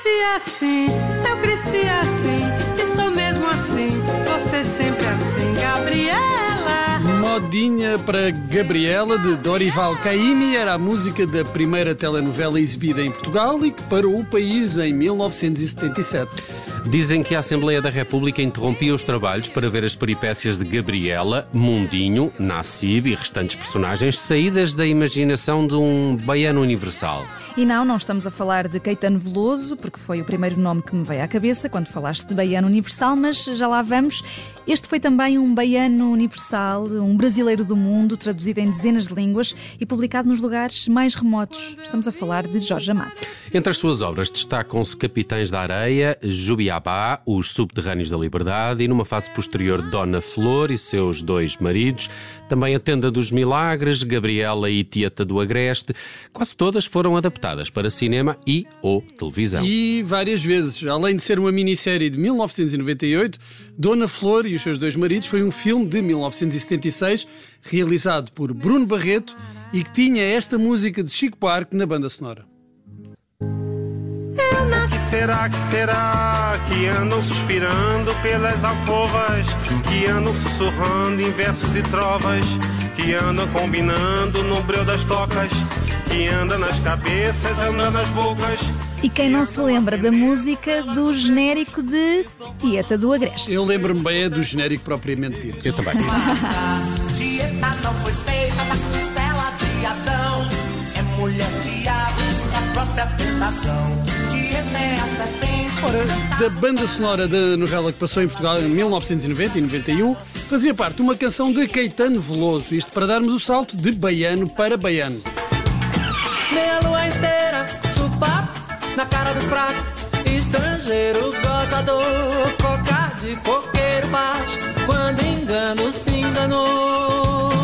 nasci assim, eu cresci assim, e sou mesmo assim, você sempre assim, Gabriela. Modinha para Gabriela de Dorival Caymmi era a música da primeira telenovela exibida em Portugal e que parou o país em 1977. Dizem que a Assembleia da República interrompia os trabalhos para ver as peripécias de Gabriela, Mundinho, Nassib e restantes personagens saídas da imaginação de um baiano universal. E não, não estamos a falar de Caetano Veloso, porque foi o primeiro nome que me veio à cabeça quando falaste de baiano universal, mas já lá vamos. Este foi também um baiano universal, um brasileiro do mundo, traduzido em dezenas de línguas e publicado nos lugares mais remotos. Estamos a falar de Jorge Amado. Entre as suas obras destacam-se Capitães da Areia, Jubiabá, Os Subterrâneos da Liberdade e, numa fase posterior, Dona Flor e seus dois maridos, também A Tenda dos Milagres, Gabriela e Tieta do Agreste. Quase todas foram adaptadas para cinema e ou televisão. E várias vezes, além de ser uma minissérie de 1998, Dona Flor e os seus dois maridos foi um filme de 1976 realizado por Bruno Barreto e que tinha esta música de Chico Buarque na banda sonora. Que será, que será que andam suspirando pelas alcovas? Que andam sussurrando em versos e trovas? Que andam combinando no breu das tocas? Que anda nas cabeças, anda nas bocas? E quem não se lembra da música do genérico de Tieta do Agreste? Eu lembro-me bem é do genérico propriamente dito. Eu também. Dieta não foi feita da costela de Adão. É mulher diabo, a própria tentação. Dieta é a serpente. Ora, da banda sonora da novela que passou em Portugal em 1990 e 91, fazia parte uma canção de Caetano Veloso, isto para darmos o salto de baiano para baiano. Do fraco, estrangeiro gozador, cocar de coqueiro baixo, quando engano se enganou.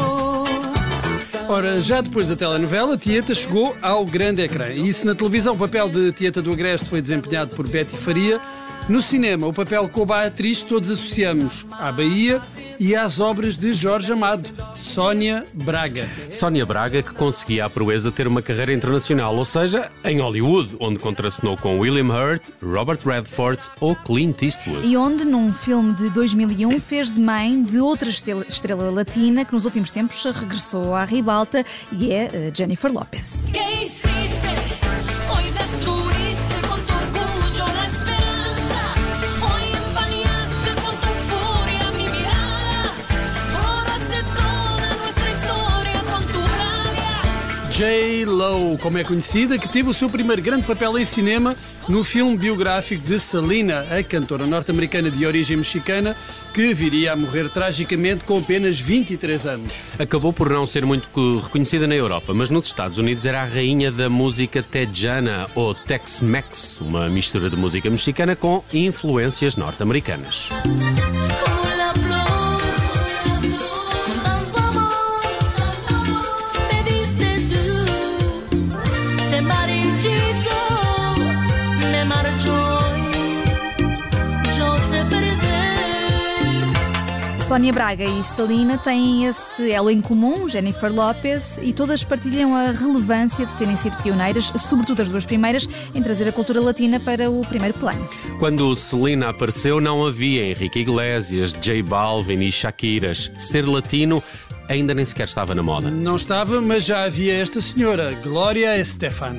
Ora, já depois da telenovela, Tieta chegou ao grande ecrã. E se na televisão o papel de Tieta do Agreste foi desempenhado por Betty Faria, no cinema o papel coube à atriz que todos associamos à Bahia e às obras de Jorge Amado, Sónia Braga. Sónia Braga, que conseguia a proeza ter uma carreira internacional, ou seja, em Hollywood, onde contracenou com William Hurt, Robert Redford ou Clint Eastwood. E onde, num filme de 2001, fez de mãe de outra estrela, latina que nos últimos tempos regressou à ribalta e é eh, Jennifer Lopez. Destruiste J. Lo, como é conhecida, que teve o seu primeiro grande papel em cinema no filme biográfico de Selena, a cantora norte-americana de origem mexicana, que viria a morrer tragicamente com apenas 23 anos. Acabou por não ser muito co- reconhecida na Europa, mas nos Estados Unidos era a rainha da música tejana ou Tex-Mex, uma mistura de música mexicana com influências norte-americanas. Sónia Braga e Celina têm esse elo em comum, Jennifer Lopez, e todas partilham a relevância de terem sido pioneiras, sobretudo as duas primeiras, em trazer a cultura latina para o primeiro plano. Quando Selena apareceu, não havia Henrique Iglesias, J Balvin e Shakiras. Ser latino ainda nem sequer estava na moda. Não estava, mas já havia esta senhora, Glória Estefan.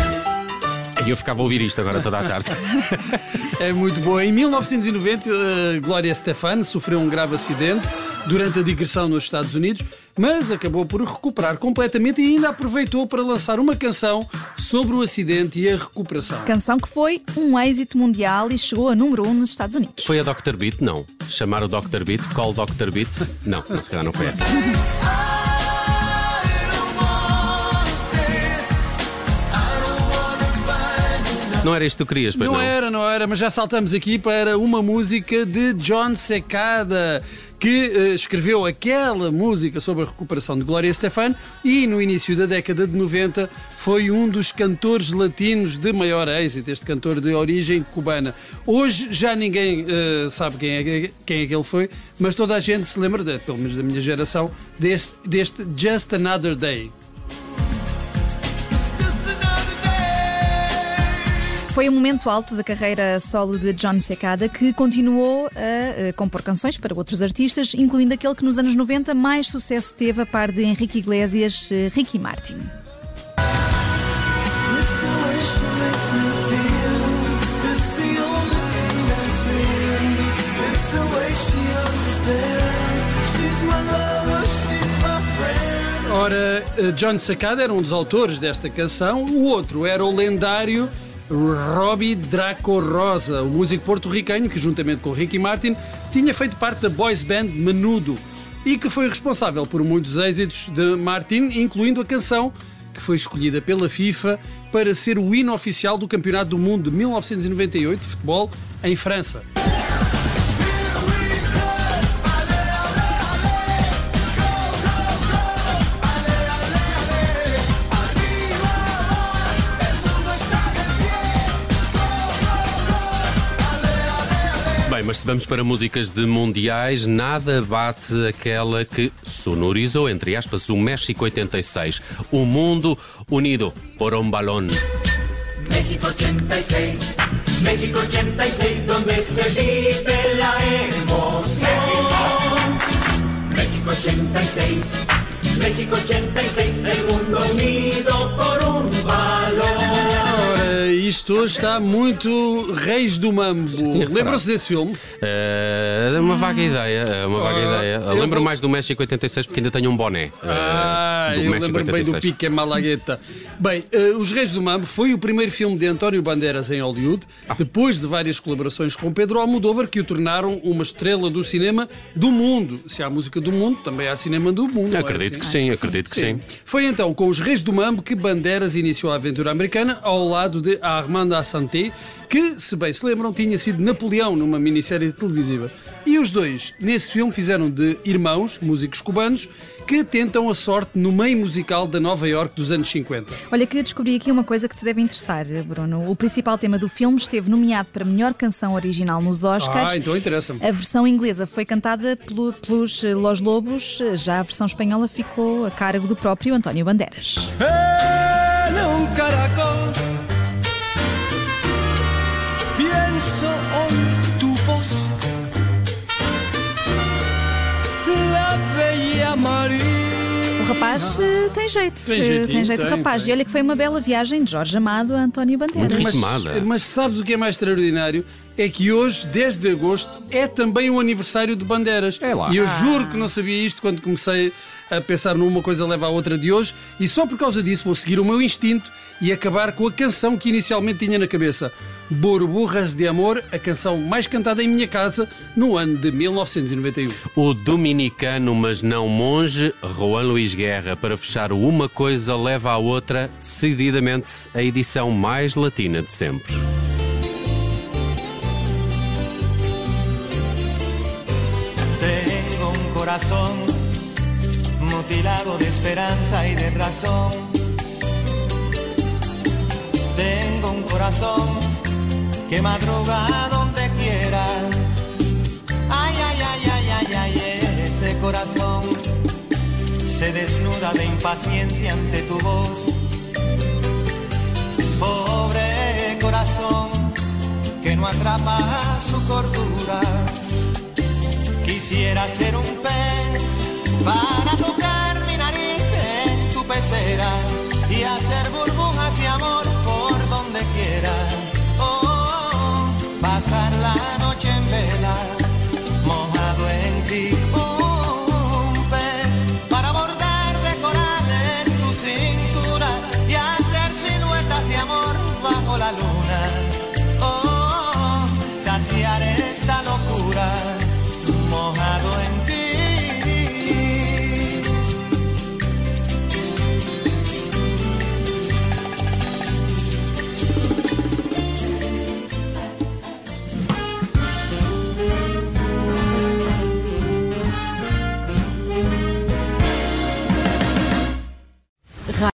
E eu ficava a ouvir isto agora toda a tarde. É muito boa. Em 1990, eh, Glória Stefan sofreu um grave acidente durante a digressão nos Estados Unidos, mas acabou por recuperar completamente e ainda aproveitou para lançar uma canção sobre o acidente e a recuperação. Canção que foi um êxito mundial e chegou a número 1 um nos Estados Unidos. Foi a Dr. Beat? Não. Chamar o Dr. Beat? Call Dr. Beat? Não, não, se calhar não foi essa. Não era isto que tu querias, pois Não não? era, não era, mas já saltamos aqui para uma música de John Secada. Que eh, escreveu aquela música sobre a recuperação de Glória Stefan e no início da década de 90 foi um dos cantores latinos de maior êxito, este cantor de origem cubana. Hoje já ninguém eh, sabe quem é, que- quem é que ele foi, mas toda a gente se lembra, de, pelo menos da minha geração, deste, deste Just Another Day. Foi um momento alto da carreira solo de John Secada que continuou a, eh, compor canções para outros artistas, incluindo aquele que nos anos 90 mais sucesso teve a par de Henrique Iglesias, eh, Ricky Martin. Ora, eh, John Sacada era um dos autores desta canção, o outro era o lendário Robbie Draco Rosa, o músico porto-riquenho que, juntamente com Ricky Martin, tinha feito parte da boys band Menudo e que foi responsável por muitos êxitos de Martin, incluindo a canção que foi escolhida pela FIFA para ser o hino oficial do Campeonato do Mundo de 1998 de futebol em França. Mas se vamos para músicas de mundiais, nada bate aquela que sonorizou, entre aspas, o México 86. O mundo unido por um balón. México 86, México 86, donde se vive la emoción. México 86, México 86, el mundo unido isto hoje está muito Reis do Mambo. Lembram-se desse filme? É uma vaga ideia, é uma vaga Ah, ideia. Lembro vou- mais do México 86 porque ainda tenho um boné. Ah, eh, do eu lembro bem do 86. Pique Malagueta. Bem, eh, Os Reis do Mambo foi o primeiro filme de António Bandeiras em Hollywood, Ah. depois de várias colaborações com Pedro Almodóvar, que o tornaram uma estrela do cinema do mundo. Se há música do mundo, também há cinema do mundo. é Acredito que assim? sim, acredito que sim. Foi então com os Reis do Mambo que Bandeiras iniciou a aventura americana ao lado de Armand Assante, que, se bem se lembram, tinha sido Napoleão numa minissérie televisiva. E os dois, nesse filme, fizeram de irmãos, músicos cubanos, que tentam a sorte no meio musical da Nova York dos anos 50. Olha que descobri aqui uma coisa que te deve interessar, Bruno. O principal tema do filme esteve nomeado para melhor canção original nos Oscars. Ah, então interessa-me. A versão inglesa foi cantada pelo- pelos eh, Los Lobos, já a versão espanhola ficou a cargo do próprio António Bandeiras. un caracol. Pienso rapaz eh, tem jeito, Tem eh, jeitinho, tem jeito o tem, rapaz. tem. E olha que foi uma bela viagem de Jorge Amado a António Bandeiras. Muito Mas, mas sabes o que é mais extraordinário? É que hoje, 10 de agosto, é também o aniversário de Bandeiras. É lá. E eu juro que não sabia isto quando comecei a pensar numa coisa leva à outra de hoje. E só por causa disso vou seguir o meu instinto e acabar com a canção que inicialmente tinha na cabeça. Borburras de Amor, a canção mais cantada em minha casa no ano de 1991. O dominicano, mas não monge, Juan Luís Guerra, para fechar o Uma Coisa Leva à Outra, decididamente a edição mais latina de sempre. De esperanza y de razón. Tengo un corazón que madruga donde quiera. Ay, ay, ay, ay, ay, ay, ese corazón se desnuda de impaciencia ante tu voz. Pobre corazón que no atrapa su cordura. Quisiera ser un pez para tocar y hacer burbujas y amor por donde quiera. Oh, oh, oh. oh. pasar la noche en vela.